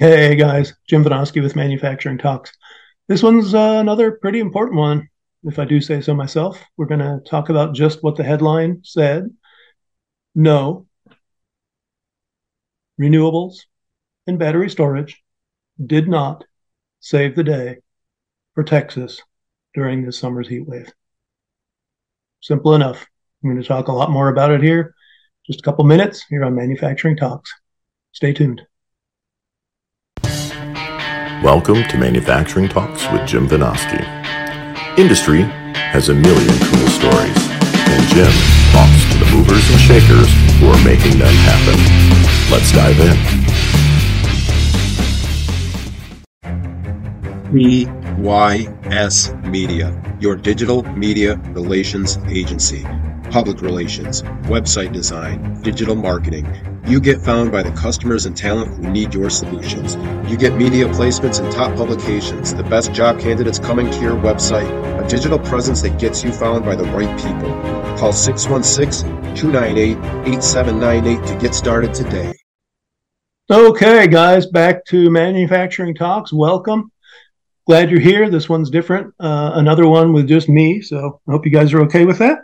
Hey guys, Jim Vinoski with Manufacturing Talks. This one's uh, another pretty important one, if I do say so myself. We're going to talk about just what the headline said. No, renewables and battery storage did not save the day for Texas during this summer's heat wave. Simple enough. I'm going to talk a lot more about it here. Just a couple minutes here on Manufacturing Talks. Stay tuned. Welcome to Manufacturing Talks with Jim Vinoski. Industry has a million cool stories, and Jim talks to the movers and shakers who are making them happen. Let's dive in. PYS Media, your digital media relations agency public relations, website design, digital marketing. You get found by the customers and talent who need your solutions. You get media placements in top publications, the best job candidates coming to your website, a digital presence that gets you found by the right people. Call 616 298 8798 to get started today. Okay, guys, back to Manufacturing Talks. Welcome. Glad you're here. This one's different. Uh, another one with just me. So I hope you guys are okay with that.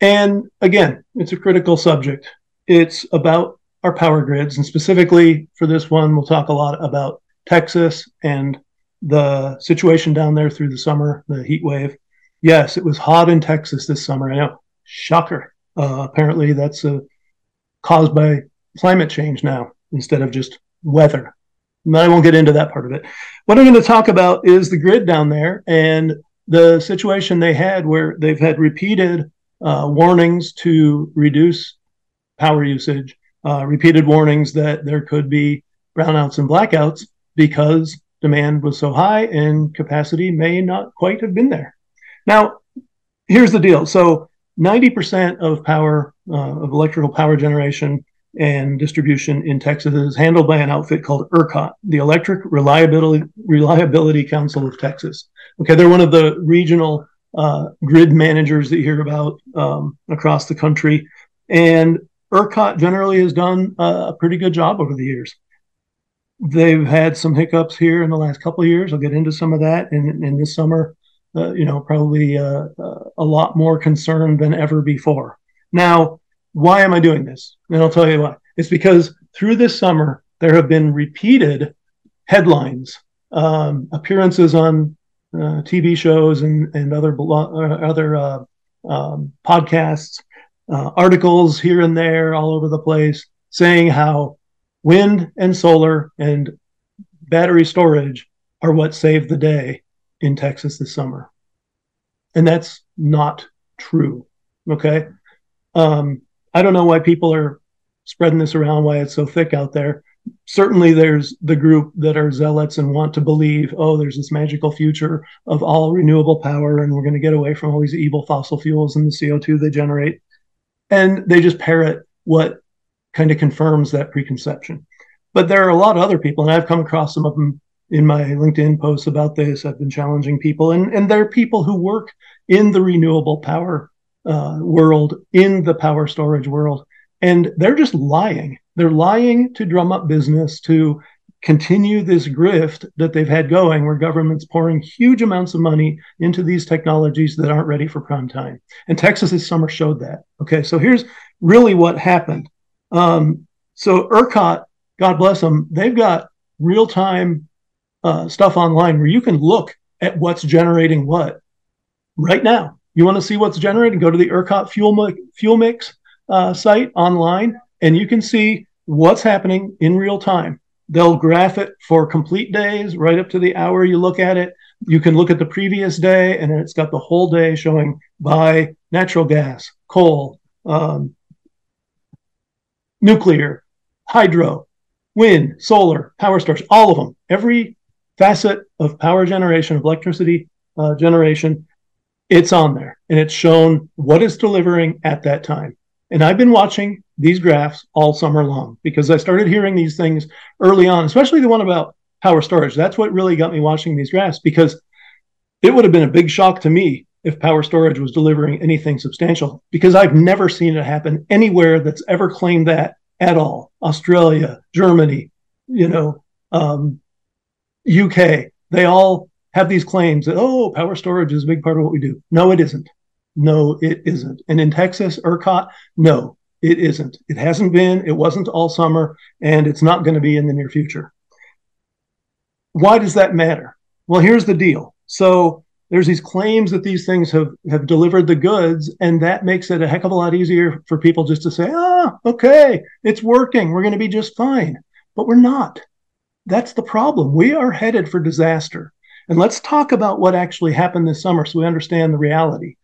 And again, it's a critical subject. It's about our power grids. And specifically for this one, we'll talk a lot about Texas and the situation down there through the summer, the heat wave. Yes, it was hot in Texas this summer. I know. Shocker. Uh, apparently, that's uh, caused by climate change now instead of just weather. But I won't get into that part of it. What I'm going to talk about is the grid down there and the situation they had where they've had repeated uh, warnings to reduce power usage, uh, repeated warnings that there could be brownouts and blackouts because demand was so high and capacity may not quite have been there. Now, here's the deal. So 90% of power, uh, of electrical power generation and distribution in Texas is handled by an outfit called ERCOT, the Electric Reliability, Reliability Council of Texas. Okay, they're one of the regional uh, grid managers that you hear about um, across the country. And ERCOT generally has done a pretty good job over the years. They've had some hiccups here in the last couple of years. I'll get into some of that. And, in this summer, uh, you know, probably uh, uh, a lot more concerned than ever before. Now, why am I doing this? And I'll tell you why. It's because through this summer, there have been repeated headlines, um, appearances on uh, TV shows and and other uh, other uh, um, podcasts, uh, articles here and there all over the place saying how wind and solar and battery storage are what saved the day in Texas this summer, and that's not true. Okay, um, I don't know why people are spreading this around, why it's so thick out there certainly there's the group that are zealots and want to believe, oh, there's this magical future of all renewable power and we're going to get away from all these evil fossil fuels and the CO2 they generate. And they just parrot what kind of confirms that preconception. But there are a lot of other people, and I've come across some of them in my LinkedIn posts about this. I've been challenging people, and, and there are people who work in the renewable power uh, world, in the power storage world, and they're just lying they're lying to drum up business to continue this grift that they've had going where government's pouring huge amounts of money into these technologies that aren't ready for prime time. And Texas this summer showed that. Okay, so here's really what happened. Um, so ERCOT, God bless them, they've got real time uh, stuff online where you can look at what's generating what right now. You want to see what's generating? Go to the ERCOT fuel, fuel mix uh, site online and you can see what's happening in real time. They'll graph it for complete days, right up to the hour you look at it. You can look at the previous day, and it's got the whole day showing by natural gas, coal, um, nuclear, hydro, wind, solar, power storage, all of them. Every facet of power generation, of electricity uh, generation, it's on there, and it's shown what it's delivering at that time. And I've been watching these graphs all summer long because I started hearing these things early on, especially the one about power storage. That's what really got me watching these graphs because it would have been a big shock to me if power storage was delivering anything substantial because I've never seen it happen anywhere that's ever claimed that at all. Australia, Germany, you know, Um, UK, they all have these claims that, oh, power storage is a big part of what we do. No, it isn't. No, it isn't. And in Texas, ERCOT, no, it isn't. It hasn't been, it wasn't all summer, and it's not going to be in the near future. Why does that matter? Well, here's the deal. So there's these claims that these things have, have delivered the goods, and that makes it a heck of a lot easier for people just to say, ah, okay, it's working. We're going to be just fine. But we're not. That's the problem. We are headed for disaster. And let's talk about what actually happened this summer so we understand the reality.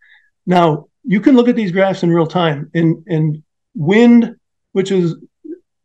Now, you can look at these graphs in real time, and, and wind, which is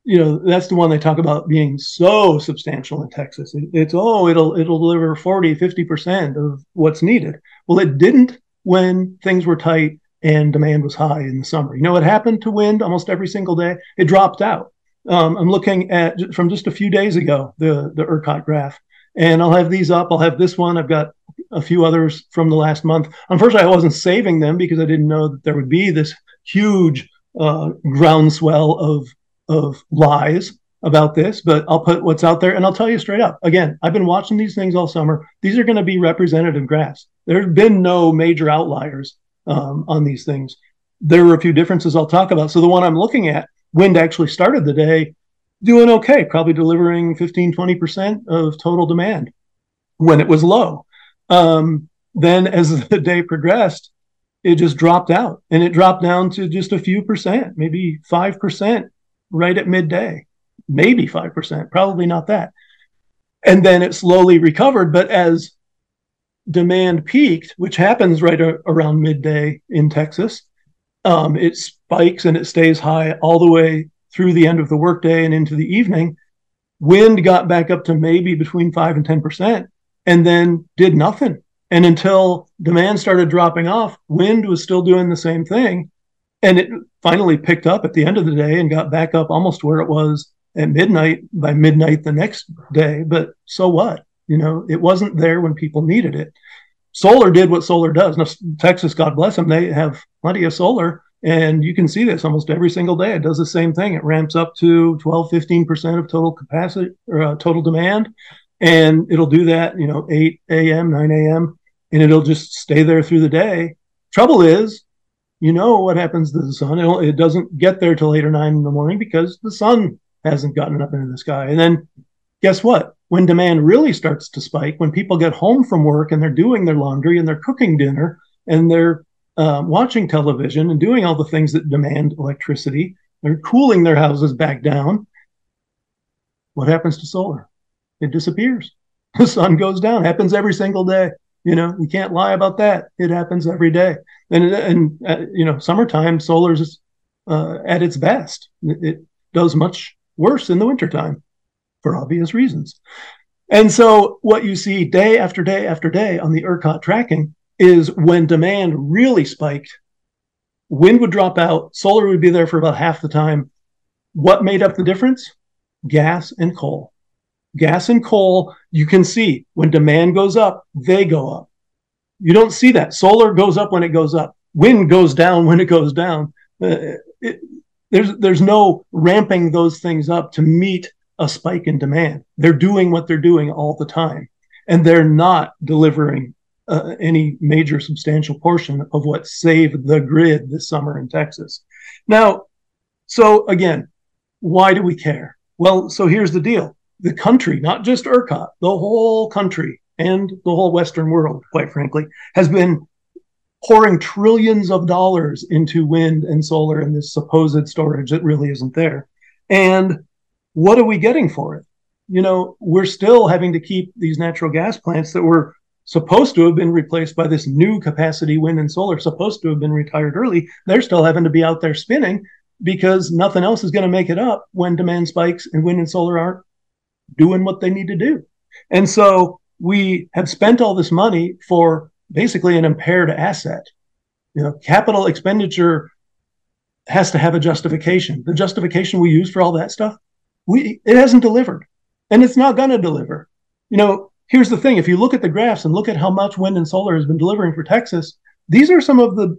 you know that's the one they talk about being so substantial in texas. It, it's oh it'll it'll deliver 40 50% of what's needed. Well it didn't when things were tight and demand was high in the summer. You know what happened to wind almost every single day? It dropped out. Um, i'm looking at from just a few days ago the the ercot graph. And i'll have these up. I'll have this one. I've got a few others from the last month. Unfortunately i wasn't saving them because i didn't know that there would be this huge uh, groundswell of of lies about this, but I'll put what's out there and I'll tell you straight up. Again, I've been watching these things all summer. These are going to be representative graphs. There have been no major outliers um, on these things. There were a few differences I'll talk about. So the one I'm looking at, wind actually started the day doing okay, probably delivering 15, 20% of total demand when it was low. Um, then as the day progressed, it just dropped out and it dropped down to just a few percent, maybe 5% right at midday, maybe 5%, probably not that. And then it slowly recovered. But as demand peaked, which happens right around midday in Texas, um, it spikes and it stays high all the way through the end of the workday and into the evening. Wind got back up to maybe between 5 and 10%, and then did nothing. And until demand started dropping off, wind was still doing the same thing and it finally picked up at the end of the day and got back up almost where it was at midnight by midnight the next day. But so what? You know, it wasn't there when people needed it. Solar did what solar does. Now, Texas, God bless them, they have plenty of solar. And you can see this almost every single day. It does the same thing. It ramps up to 12, 15% of total capacity or uh, total demand. And it'll do that, you know, 8 a.m., 9 a.m., and it'll just stay there through the day. Trouble is, you know what happens to the sun. It, it doesn't get there till eight or nine in the morning because the sun hasn't gotten up into the sky. And then guess what? When demand really starts to spike, when people get home from work and they're doing their laundry and they're cooking dinner and they're uh, watching television and doing all the things that demand electricity, they're cooling their houses back down. What happens to solar? It disappears. The sun goes down. Happens every single day. You know, you can't lie about that. It happens every day. And, and uh, you know, summertime solar's uh, at its best. It, it does much worse in the wintertime for obvious reasons. And so what you see day after day after day on the ERCOT tracking is when demand really spiked, wind would drop out, solar would be there for about half the time. What made up the difference? Gas and coal gas and coal, you can see when demand goes up, they go up. You don't see that. Solar goes up when it goes up. Wind goes down when it goes down. Uh, it, there's there's no ramping those things up to meet a spike in demand. They're doing what they're doing all the time, and they're not delivering uh, any major substantial portion of what saved the grid this summer in Texas. Now, so again, why do we care? Well, so here's the deal the country, not just ERCOT, the whole country and the whole Western world, quite frankly, has been pouring trillions of dollars into wind and solar and this supposed storage that really isn't there. And what are we getting for it? You know, we're still having to keep these natural gas plants that were supposed to have been replaced by this new capacity wind and solar, supposed to have been retired early. They're still having to be out there spinning because nothing else is going to make it up when demand spikes and wind and solar aren't doing what they need to do. And so we have spent all this money for basically an impaired asset. You know, capital expenditure has to have a justification. The justification we use for all that stuff, we it hasn't delivered. And it's not going to deliver. You know, here's the thing, if you look at the graphs and look at how much wind and solar has been delivering for Texas, these are some of the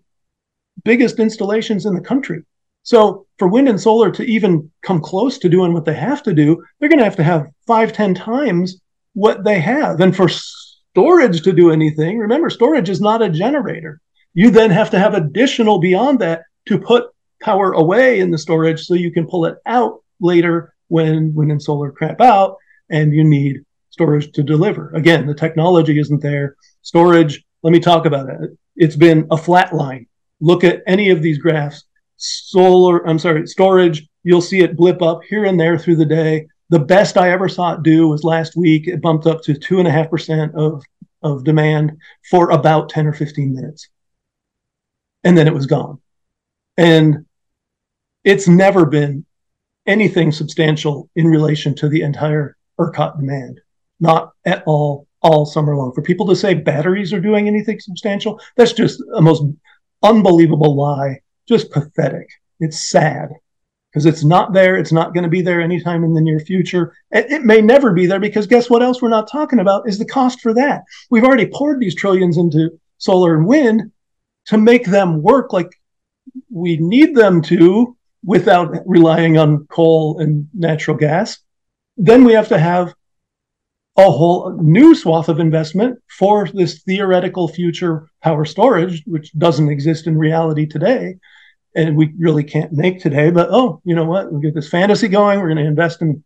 biggest installations in the country. So for wind and solar to even come close to doing what they have to do, they're going to have to have five, ten times what they have. And for storage to do anything, remember, storage is not a generator. You then have to have additional beyond that to put power away in the storage so you can pull it out later when wind and solar crap out and you need storage to deliver. Again, the technology isn't there. Storage, let me talk about it. It's been a flat line. Look at any of these graphs. Solar, I'm sorry, storage, you'll see it blip up here and there through the day. The best I ever saw it do was last week. It bumped up to two and a half percent of of demand for about 10 or 15 minutes. And then it was gone. And it's never been anything substantial in relation to the entire ERCOT demand. Not at all, all summer long. For people to say batteries are doing anything substantial, that's just a most unbelievable lie. Just pathetic. It's sad because it's not there. It's not going to be there anytime in the near future. It may never be there because guess what else we're not talking about is the cost for that. We've already poured these trillions into solar and wind to make them work like we need them to without relying on coal and natural gas. Then we have to have a whole new swath of investment for this theoretical future power storage, which doesn't exist in reality today and we really can't make today. But oh, you know what? We get this fantasy going. We're going to invest in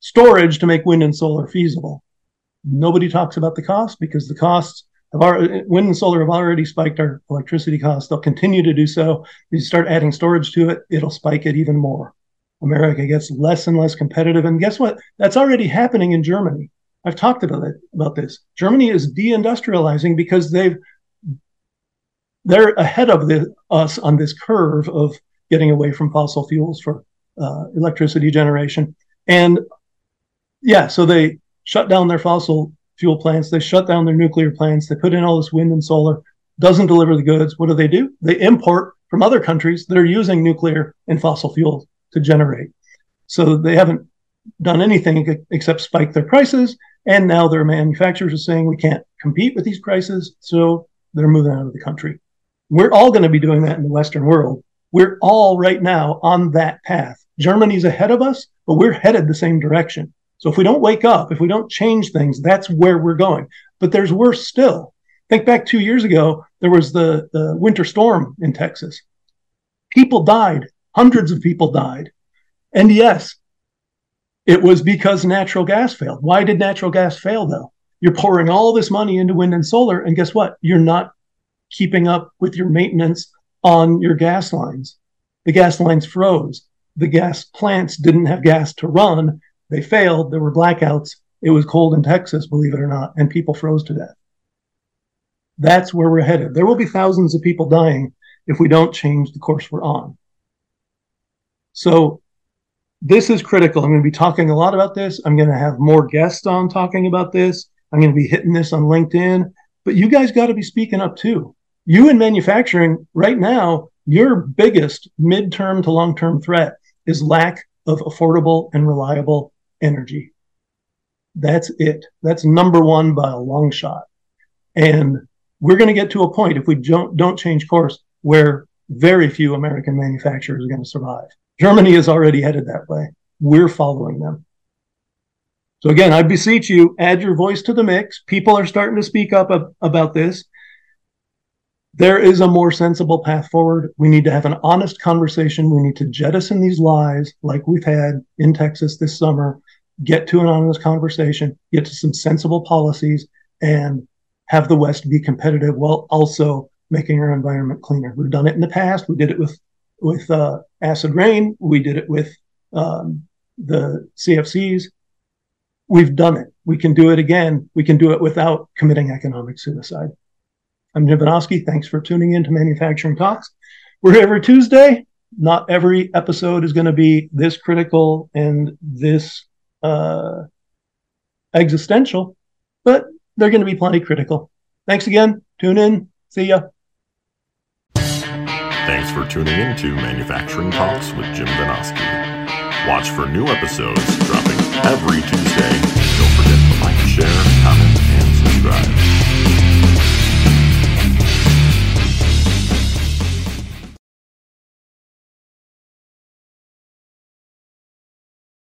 storage to make wind and solar feasible. Nobody talks about the cost because the costs of our wind and solar have already spiked our electricity costs. They'll continue to do so. If You start adding storage to it, it'll spike it even more. America gets less and less competitive. And guess what? That's already happening in Germany. I've talked about it about this. Germany is deindustrializing because they've they're ahead of the, us on this curve of getting away from fossil fuels for uh, electricity generation. And yeah, so they shut down their fossil fuel plants, they shut down their nuclear plants, they put in all this wind and solar, doesn't deliver the goods. What do they do? They import from other countries that are using nuclear and fossil fuels to generate. So they haven't done anything except spike their prices. And now their manufacturers are saying we can't compete with these prices. So they're moving out of the country. We're all going to be doing that in the Western world. We're all right now on that path. Germany's ahead of us, but we're headed the same direction. So if we don't wake up, if we don't change things, that's where we're going. But there's worse still. Think back two years ago, there was the, the winter storm in Texas. People died, hundreds of people died. And yes, it was because natural gas failed. Why did natural gas fail though? You're pouring all this money into wind and solar, and guess what? You're not keeping up with your maintenance on your gas lines. The gas lines froze. The gas plants didn't have gas to run. They failed. There were blackouts. It was cold in Texas, believe it or not, and people froze to death. That's where we're headed. There will be thousands of people dying if we don't change the course we're on. So, this is critical. I'm going to be talking a lot about this. I'm going to have more guests on talking about this. I'm going to be hitting this on LinkedIn, but you guys got to be speaking up too you in manufacturing right now, your biggest midterm to long term threat is lack of affordable and reliable energy. That's it. That's number one by a long shot. And we're going to get to a point if we don't don't change course where very few American manufacturers are going to survive. Germany is already headed that way. We're following them. So again, I beseech you, add your voice to the mix. People are starting to speak up about this there is a more sensible path forward. We need to have an honest conversation. We need to jettison these lies like we've had in Texas this summer, get to an honest conversation, get to some sensible policies, and have the West be competitive while also making our environment cleaner. We've done it in the past. We did it with with uh, acid rain. We did it with um, the CFCs. We've done it. We can do it again. We can do it without committing economic suicide. I'm Jim Vinoski. Thanks for tuning in to Manufacturing Talks. We're every Tuesday. Not every episode is going to be this critical and this uh, existential, but they're going to be plenty critical. Thanks again. Tune in. See ya. Thanks for tuning in to Manufacturing Talks with Jim Vinoski. Watch for new episodes dropping every Tuesday. Don't forget to like, share, comment, and subscribe.